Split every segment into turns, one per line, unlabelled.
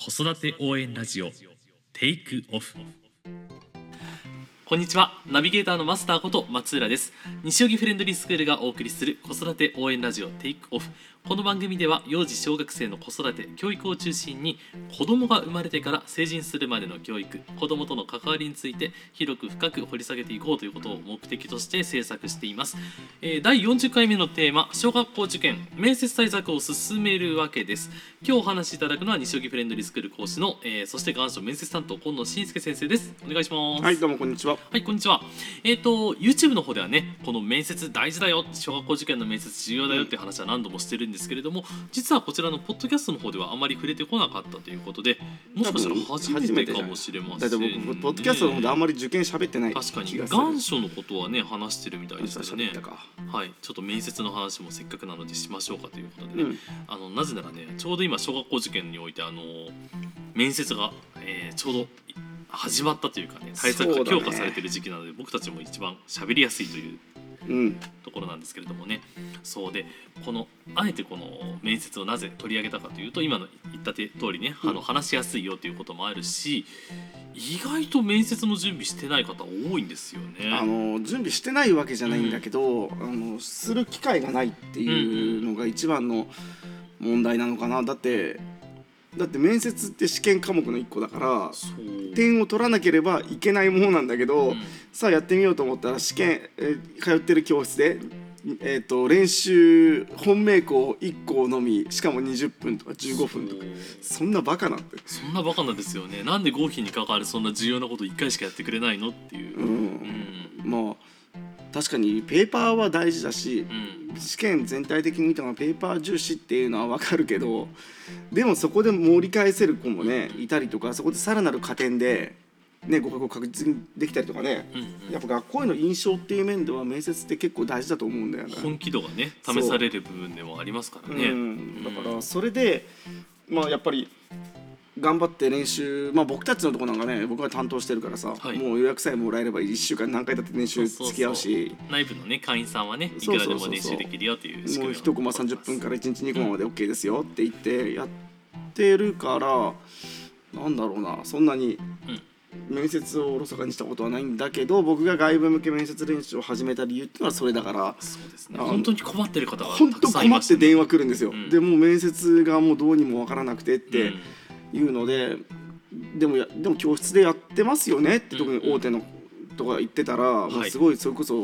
子育て応援ラジオテイクオフ
こんにちは。ナビゲーターのマスターこと松浦です。西荻フレンドリースクールがお送りする子育て応援ラジオテイクオフこの番組では幼児小学生の子育て教育を中心に子供が生まれてから成人するまでの教育子供との関わりについて広く深く掘り下げていこうということを目的として制作しています、えー第40回目のテーマ小学校受験面接対策を進めるわけです今日お話しいただくのは西荻フレンドリースクール講師の、えーそして願書面接担当今野真介先生ですお願いします
はい、どうもこんにちは。
はい、こんにちは。えっ、と、YouTube の方ではね、この面接大事だよ、小学校受験の面接重要だよっていう話は何度もしてるんですけれども、実はこちらのポッドキャストの方ではあまり触れてこなかったということで、もしかしたら初めてかもしれません、
だって僕、ポッドキャストの方であんまり受験喋ってない
確かに。願書のことはね話してるみたいですけどね。はい。ちょっと面接の話もせっかくなのでしましょうかということでね、
うん。
あのなぜならねちょうど今小学校受験においてあの面接が、えーちょうど始まったというかね対策が強化されてる時期なので、僕たちも一番喋りやすいという
うん。
ところなんですけれどもねそうでこのあえてこの面接をなぜ取り上げたかというと今の言った通りね、あの話しやすいよということもあるし意外と面接の準備してない方多いんですよね。
あの準備してないわけじゃないんだけど、あのする機会がないっていうのが一番の問題なのかな。だってだって面接って試験科目の一個だから。点を取らなければいけないものなんだけど、
うん。
さあやってみようと思ったら試験、えー通ってる教室で、えー、と練習本命校1校のみしかも20分とか15分とか。
そ
んなバカなんて
そんなバカなんですよね。なんで合否に関わるそんな重要なこと1回しかやってくれないのっていう、
う
うん
ん、まあ確かにペーパーは大事だし
うん。
試験全体的に見たらペーパー重視っていうのは分かるけどでもそこで盛り返せる子もねいたりとかそこでさらなる加点で、ね、合格を確実にできたりとかね
うんうん。
やっぱ学校への印象っていう面では面接って結構大事だと思うんだよね。
本気度がね試される部分でもありますからね。
う。ん、だからそれで、まあやっぱり頑張って練習、まあ、僕たちのとこなんかね僕が担当してるからさ、
はい。
もう予約さえもらえれば1週間何回だって練習付き合うし。
内部のね会員さんはねいくらでも練習できるよという
もう1コマ30分から1日2コマまで OK ですよって言ってやってるからなんだろうなそんなに
うん。
面接をおろそかにしたことはないんだけど僕が外部向け面接練習を始めた理由っていうのはそれだから。
そうですね。本当に困ってる方が
本当
たくさんいまね。
困っ電話来るんですよ、
うん。
でもう面接がもうどうにもわからなくてって、
うん
いうのででもやでも教室でやってますよね？って特に大手のとか言ってたら、もうすごいそれこそ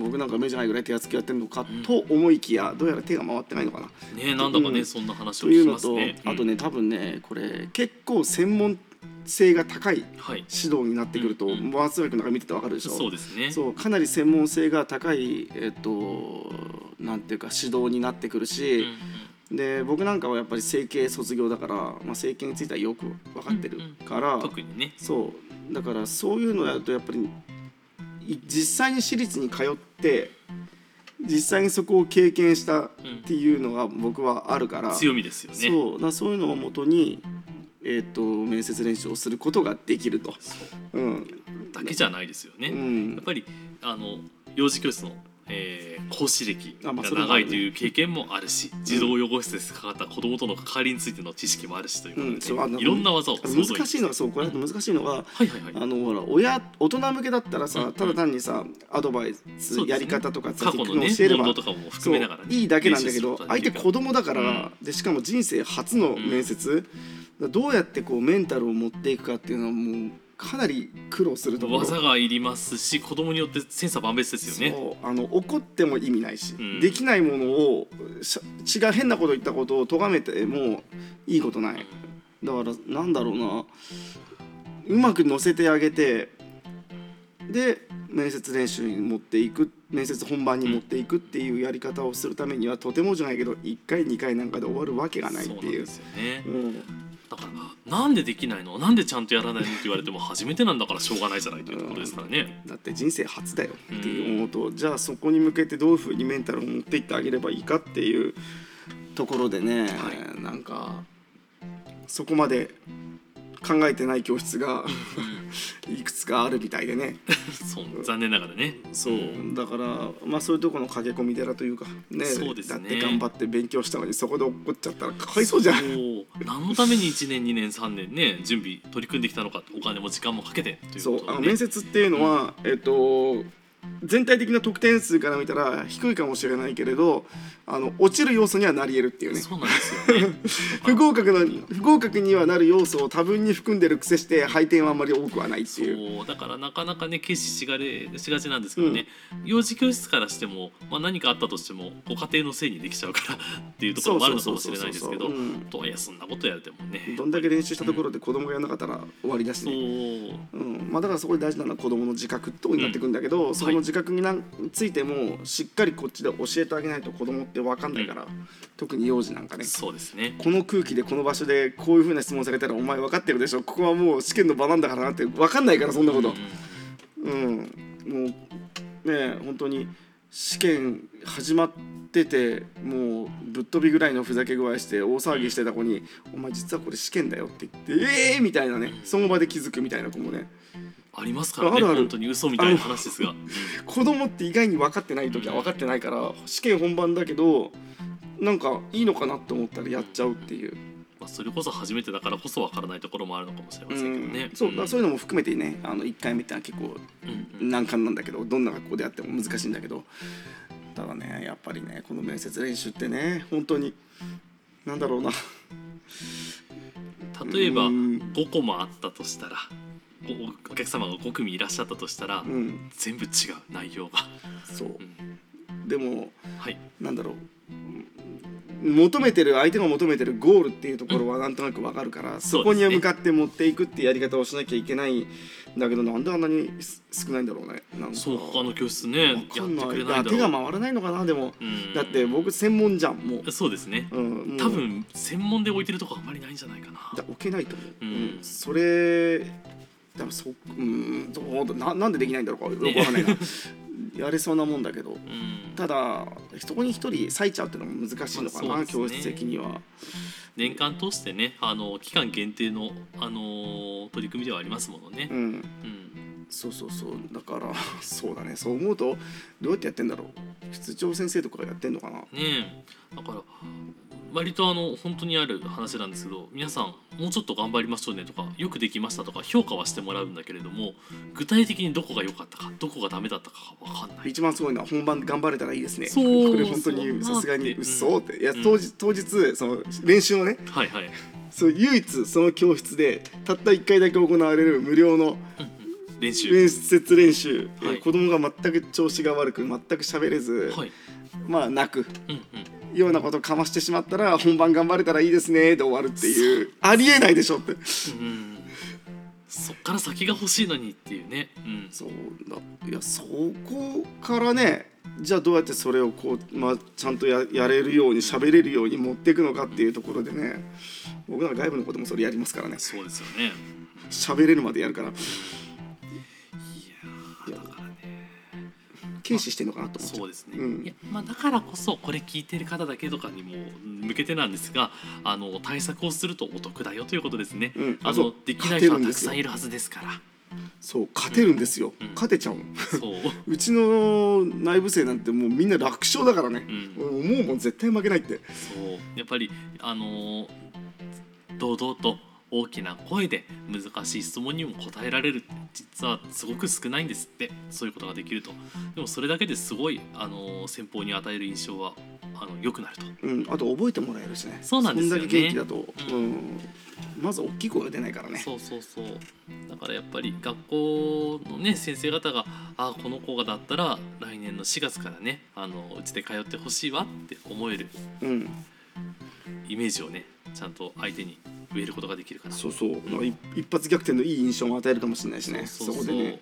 僕なんか目じゃないぐらい手厚くやってるのかと思いきやどうやら手が回ってないのかな。
ねなんだかね、
うん。
そんな話を聞き
というのと、
ますね。
あとね多分ねこれ結構専門性が高い
うんはい。
指導になってくると、
うん
ワーツ学なんか見ててわかるでしょ？
そうですね。
そうかなり専門性が高い、えっとなんていうか指導になってくるし、で僕なんかはやっぱり整形卒業だから、まあ、整形についてはよく分かってるから、
うん特にね。
そうだからそういうのやるとやっぱりい実際に私立に通って実際にそこを経験したっていうのが僕はあるから、
強みですよね。
そうだそういうのをもとに、えっと面接練習をすることができると。
そう
うん
だけじゃないですよね。
うん
やっぱりあの幼児教室の、えー講師歴が長いという経験もあるし、児童養護施設でかかった子どもとの関わりについての知識もあるしというこいろんな技を
難しいのはそうこれ難しいのは、親大人向けだったらさ、
うん。
ただ単にさアドバイスやり方とかさ
ね
教えれば
問答とかも含めながらね
そういいだけなんだけど相手子供だから、でしかも人生初の面接、どうやってこうメンタルを持っていくかっていうのはもうかなり苦労するところ。
技がいりますし子供によって千差万別ですよね。
そう。あの怒っても意味ないし、
うん。
できないものをし違う変なこと言ったことを咎めてもいいことない。だからなんだろうな。うまく乗せてあげてで面接練習に持っていく面接本番に持っていくっていうやり方をするためにはとてもじゃないけど1回2回なんかで終わるわけがないっていう。
そうですよね。
うん
だからなんでできないの？なんでちゃんとやらないの？って言われても初めてなんだからしょうがないじゃないというところですからね。
だって人生初だよ。っていう思うと、じゃあそこに向けてどういうふうにメンタルを持っていってあげればいいかっていうところでね、
は
なんかそこまで考えてない教室が
うん
いくつかあるみたいでね。
そう残念ながらね。
そう。だからまあそういうところの駆け込み寺というかね
そうですね。
だって頑張って勉強したのにそこで落っこっちゃったら かわいそうじゃん。
何のために1年2年3年ね準備取り組んできたのかお金も時間もかけてという
そう。あの面接っていうのは、えっと全体的な得点数から見たら低いかもしれないけれどあの落ちる要素にはなり得るっていうね。
そうなんですよね。
不合格の不合格にはなる要素を多分に含んでる癖して配点はあんまり多くはないっていう。
そうだからなかなかね決視しがれしがちなんですけどね、幼児教室からしても、まあ、何かあったとしてもご家庭のせいにできちゃうからっていうところもあるのかもしれないですけど
そうそうそうそう。うん。
とはいえそんなことやれてもね。
どんだけ練習したところで子供がやらなかったら終わりだし
そう。
ね、うん。まあ、だからそこで大事なのは子供の自覚ってことになってくるんだけど、そこの自覚についてもしっかりこっちで教えてあげないと子供って分かんないから、特に幼児なんかね。
そうですね。
この空気でこの場所でこういうふうな質問されたらお前分かってるでしょ。ここはもう試験の場なんだからなって分かんないからそんなこと。うん。もうねえ本当に試験始まっててもうぶっ飛びぐらいのふざけ具合して大騒ぎしてた子に「お前実はこれ試験だよ」って言って「ええー!」みたいなね。その場で気づくみたいな子もね
ありますからね
あるある。
本当に嘘みたいな話ですが、
子供って意外に分かってない時は分かってないから試験本番だけどなんかいいのかなって思ったらやっちゃうっていう。
まあ、それこそ初めてだからこそわからないところもあるのかもしれま
う
せんけどね。
ん、。そうだからそう
い
いうのも含めてねあの1回目ってのは結構
うんうん。
難関なんだけどどんな学校であっても難しいんだけどただねやっぱりねこの面接練習ってね本当になんだろうな。
例えば
うん。
5個もあったとしたらおお客様が5組いらっしゃったとしたら、
うん。
全部違う内容が。
そう。
うん。
でも
はい、
なんだろう。求めてる相手が求めてるゴールっていうところはなんとなくわかるから、そこに向かって持っていくっていうやり方をしなきゃいけないんだけどなんであんなに少ないんだろうね。なんか
そう他の教室ね
わ
やってくれない
手が回らないのかなでも、
うん。
だって僕専門じゃんもう、
そうですね。
うん、
多分専門で置いてるとこあんまりないんじゃないかな。
だ置けないと思う、
うん。
それでもそうんどうだななんでできないんだろうかよくわかんないな。やれそうなもんだけど。
うん。
ただそこに一人割いちゃうっていうのも難しいのかな、
まあね。
教室的には。
年間通してねあの期間限定の、あの取り組みではありますものね。
うん。
うん
そうそうそう。だから そうだね。そう思うとどうやってやってんだろう。室長先生とかがやってんのかな。
ねえ。だから割とあの本当にある話なんですけど皆さんもうちょっと頑張りましょうねとかよくできましたとか評価はしてもらうんだけれども具体的にどこが良かったかどこがダメだったかが分かんない。
一番すごいのは本番頑張れたらいいですね。
そう
これ本当にさすがに
うん
嘘って。いや
うん。
当日当日その練習をね
はいはい、
そう唯一その教室でたった1回だけ行われる無料の
練習。
面接練習、えー
はい。
子供が全く調子が悪く全く喋れず、
はい。
まあ泣く。
うんうん
ようなことをかましてしまったら本番頑張れたらいいですねで終わるっていう。ありえないでしょって。
うん。そっから先が欲しいのにっていうね、うん、
そうだ。いやそこからねじゃあどうやってそれをこう、まあ、ちゃんとややれるように喋れるように持っていくのかっていうところでね僕なんか外部のこともそれやりますからね。
そうですよね。
喋れるまでやるから軽視してんのかなと思っ
そうですね、
うん。
いやまあ、だからこそこれ聞いてる方だけとかにも向けてなんですがあの対策をするとお得だよということですね、
うん。
あのできない人はたくさんいるはずですから。
そう。勝てるんですよ、
うん。
勝てちゃう
う。
ちの内部生なんてもうみんな楽勝だからね、
うん。
思うもん絶対負けないって。
そう。やっぱりあのー堂々と大きな声で難しい質問にも答えられる実はすごく少ないんですって。そういうことができると。でもそれだけですごいあのー先方に与える印象はあの良くなると。
うん、あと覚えてもらえるしね。
そうなんですよね。
そんだけ元気だと、
う
うん。まず大きい声が出ないからね。
そうそうそう。だからやっぱり学校のね先生方があこの子がだったら来年の4月からねあのうちで通ってほしいわって思える
うん。
イメージをねちゃんと相手に植えることができるかな。
そう。そうなんか一一発逆転のいい印象も与えるかもしれないしね。そ
そうそう。
こでね。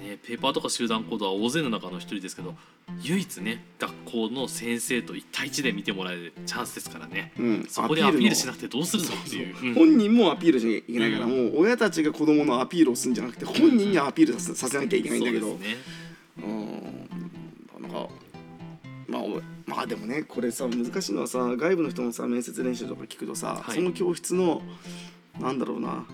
ねペーパーとか集団行動は大勢の中の一人ですけど唯一ね学校の先生と一対一で見てもらえるチャンスですからね。
うん。
そこでアピールし
の
なくてどうするの？っていう。うん。
本人もアピールしなきゃいけないから、
うん。
もう親たちが子供のアピールをするんじゃなくて本人にアピールさせなきゃいけないんだけど。
そうですね。
うん。なんかまあおまあでもねこれさ難しいのはさ外部の人のさ面接練習とか聞くとさ、
はい。
その教室のなんだろうな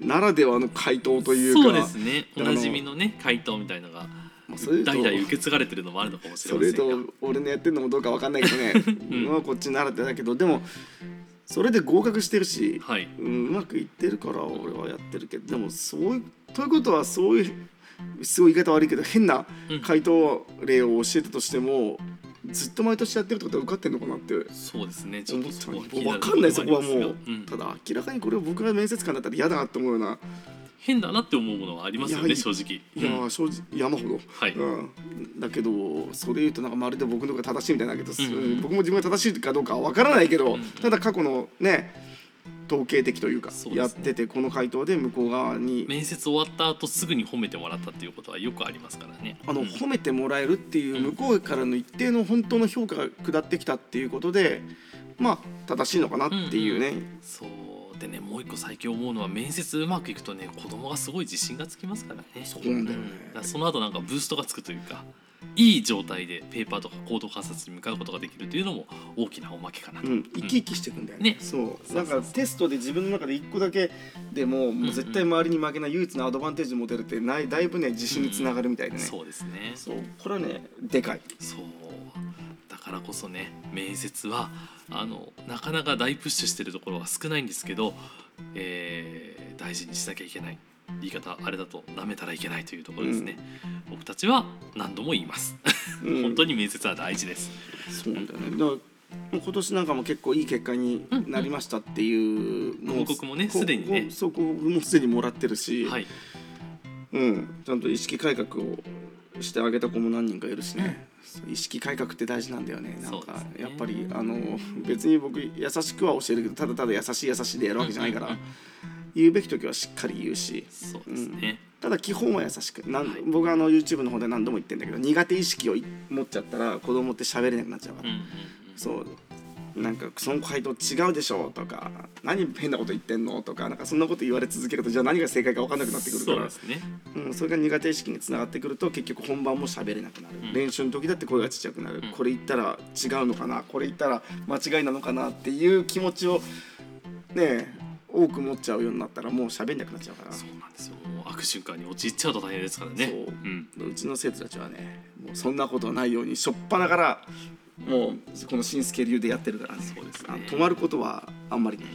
ならではの回答というか
そうですね。おなじみのね回答みたいのが
まあそれ
代々受け継がれてるのもあるのかもしれ
それ
ませんが
と俺のやってるのもどうかわかんないけどね、
うん。
まあこっち習ってだけどでもそれで合格してるし、
はい。
うん、うまくいってるから俺はやってるけどでもそういうということはそういうすごい言い方悪いけど変な
うん。
回答例を教えたとしても、ずっと毎年やってるってことは受かってんのかなって。
そうですね。ちょっとそ
分かんないそ
とこ
はもう、
うん
ただ明らかにこれを僕が面接官だったら嫌だなって思うような。
変だなって思うものはありますよね正直。
いや
うん。
ー正直山ほど、
はい。
うん、だけどそれ言うとなんかまるで僕の方が正しいみたいだけど、
うんうん。
僕も自分が正しいかどうかは分からないけど、ただ過去のね統計的というかやっててこの回答で向こう側に。
面接終わった後すぐに褒めてもらったっていうことはよくありますからね。
あの
うん。
褒めてもらえるっていう向こうからの一定の本当の評価が下ってきたっていうことでまあ正しいのかなっていうね、
そうでねもう一個最近思うのは面接うまくいくとね子供がすごい自信がつきますからね。
そうだよね。
その後なんかブーストがつくというかいい状態でペーパーとか行動観察に向かうことができるというのも大きなおまけかなと、
うん、生き生きしていくんだよね。
ね。
そう。なんかテストで自分の中で一個だけでももう絶対周りに負けない唯一のアドバンテージ持てるってないだいぶね自信につながるみたいでね。
そうですね。
そう。これはねでかい。
そう。だからこそね面接はあのなかなか大プッシュしてるところは少ないんですけど、えー大事にしなきゃいけない言い方あれだと舐めたらいけないというところですね、僕たちは何度も言います、
うん。
本当に面接は大事です。
そうなんだよね。だからもう今年なんかも結構いい結果になりましたっていう、
ん。報告もね
こ
すでにね。
こそうこうもうすでにもらってるし、
はい。
うん、ちゃんと意識改革をしてあげた子も何人かいるしね、そう意識改革って大事なんだよね。なんかやっぱりあの別に僕優しくは教えるけどただただ優しい優しいでやるわけじゃないから、
うんうん
言うべき時はしっかり言うし。
そうですね、
ただ基本は優しく。なん、
はい。
僕はあの YouTube の方で何度も言ってんだけど苦手意識を持っちゃったら子供って喋れなくなっちゃうから、
うんうん
そう。なんかその回答違うでしょとか何変なこと言ってんのとかなんかそんなこと言われ続けるとじゃあ何が正解か分かんなくなってくるから。
そうですね。
うん、それが苦手意識につながってくると結局本番も喋れなくなる、
うん。
練習の時だって声がちっちゃくなる、
うん。
これ言ったら違うのかな？これ言ったら間違いなのかな？っていう気持ちをね多く持っちゃうようになったらもう喋んなくなっちゃうから。
そうなんですよ。悪循環に陥っちゃうと大変ですからね。
そう。
うん。
うちの生徒たちはねもうそんなことはないようにしょっぱなからもうこの新助流でやってるからね。
そうですね。
止まることはあんまりね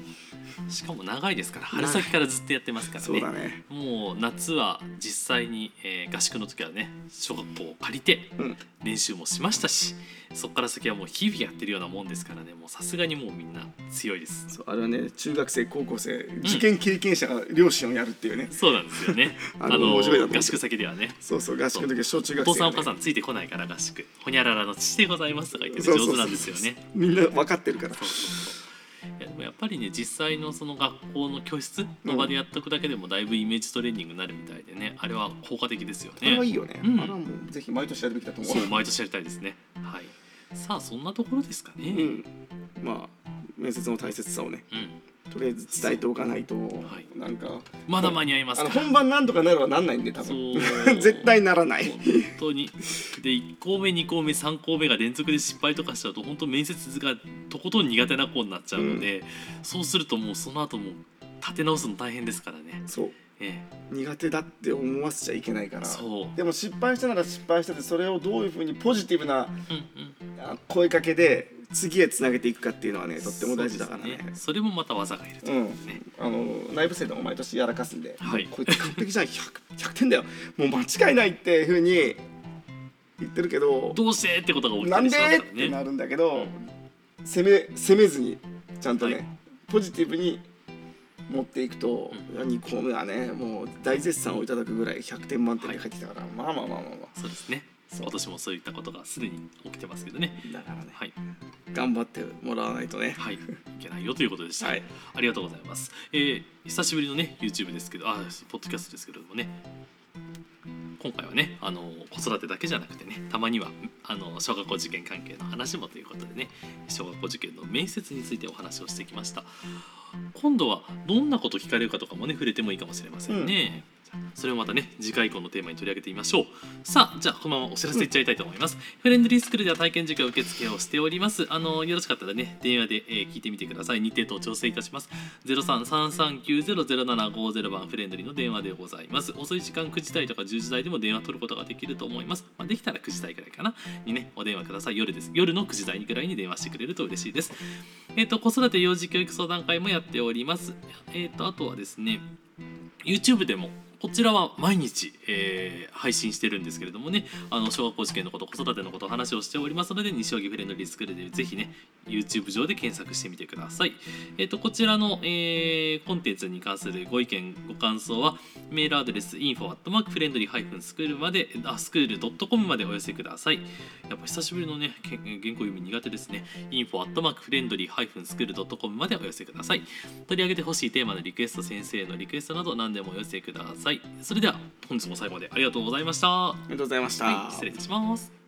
しかも長いですから春先からずっとやってますからね。
ね。
もう夏は実際に、えー合宿の時はね小学校を借りて
うん。
練習もしましたしそこから先はもう日々やってるようなもんですからね。もうさすがにもうみんな強いです。
そうあれはね中学生高校生受験経験者が両親をやるっていうね、
そうなんですよね。
あれ面白いなと思って。
合宿先ではね。
そうそう合宿の時は小中
お
学生がね。
父さんお母さんついてこないから合宿。ほにゃららの父でございますとか言ってね
そうそうそう。
上手なんですよね。
みんな分かってるから。
そうそうそういやでもやっぱりね実際のその学校の教室の場でやっとくだけでもだいぶイメージトレーニングになるみたいでねあれは効果的ですよ
あれ
ね
はいいよね、
うん。
あれはもうぜひ毎年やるべきだと思う。
そう毎年やりたいですね。はい。さあそんなところですかね。
うん。まあ面接の大切さをね。
うん、
とりあえず伝えておかないと、
い。
なんか。
まだ間に合いますか？ら
本番なんとかなるはなんないんで多
そ
分
う。
絶対ならない。
本当に。で1校目2校目3校目が連続で失敗とかしちゃうと本当面接がとことん苦手な子になっちゃうので、そうするともうその後も立て直すの大変ですからね。
そう。
え
苦手だって思わせちゃいけないか
え、
ら。
そう、
でも失敗したなら失敗したでそれをどういうふうにポジティブな声かけで次へつなげていくかっていうのはねとっても大事だからね。
そうですそれもまた技がいると、
うん。
ね
あの内部生でも毎年やらかすんで、
はい。
こいつ完璧じゃん 100, 100点だよ。もう間違いないっていうふうに言ってるけど
どうしてってことが起き
なんで
たりしますから
ってな
ね。
るんだけど、攻め攻めずにちゃんとね、
はい。
ポジティブに持っていくと、
う
2個目はねもう大絶賛をいただくぐらい100点満点で返ってきたから、まあまあまあまあまあ。
そうですね。
そう
今年もそういったことがすでに起きてますけどね。
だからね、
はい、
頑張ってもらわないとね
はい、いけないよということでした。
はい
ありがとうございます。えー久しぶりのね YouTube ですけど、あ、ポッドキャストですけれどもね。今回はね、あの子育てだけじゃなくてね、たまにはあの小学校受験関係の話もということでね、小学校受験の面接についてお話をしてきました。今度はどんなこと聞かれるかとかもね触れてもいいかもしれませんね。それをまたね次回以降のテーマに取り上げてみましょう。さあじゃあこのままお知らせいっちゃいたいと思います、フレンドリースクールでは体験授業受付をしております。あのよろしかったらね電話で、え聞いてみてください。日程等調整いたします。0333900750番フレンドリーの電話でございます。遅い時間9時台とか10時台でも電話取ることができると思います、まあ、できたら9時台くらいかな。にねお電話ください。夜です。夜の9時台にくらいに電話してくれると嬉しいです。えっ、と子育て幼児教育相談会もやっております。えっ、とあとはですね YouTube でもこちらは毎日、えー配信してるんですけれどもねあの小学校受験のこと子育てのこと話をしておりますので西荻フレンドリースクールでぜひね YouTube 上で検索してみてください、えー、とこちらの、えーコンテンツに関するご意見ご感想はメールアドレス info.friendly-school まであスクール .com までお寄せください。やっぱ久しぶりのね原稿読み苦手ですね。info.friendly-school.com までお寄せください。取り上げてほしいテーマのリクエスト先生のリクエストなど何でもお寄せください。さい。それでは本日も最後までありがとうございました、
ありがとうございました、
はい、失礼いたします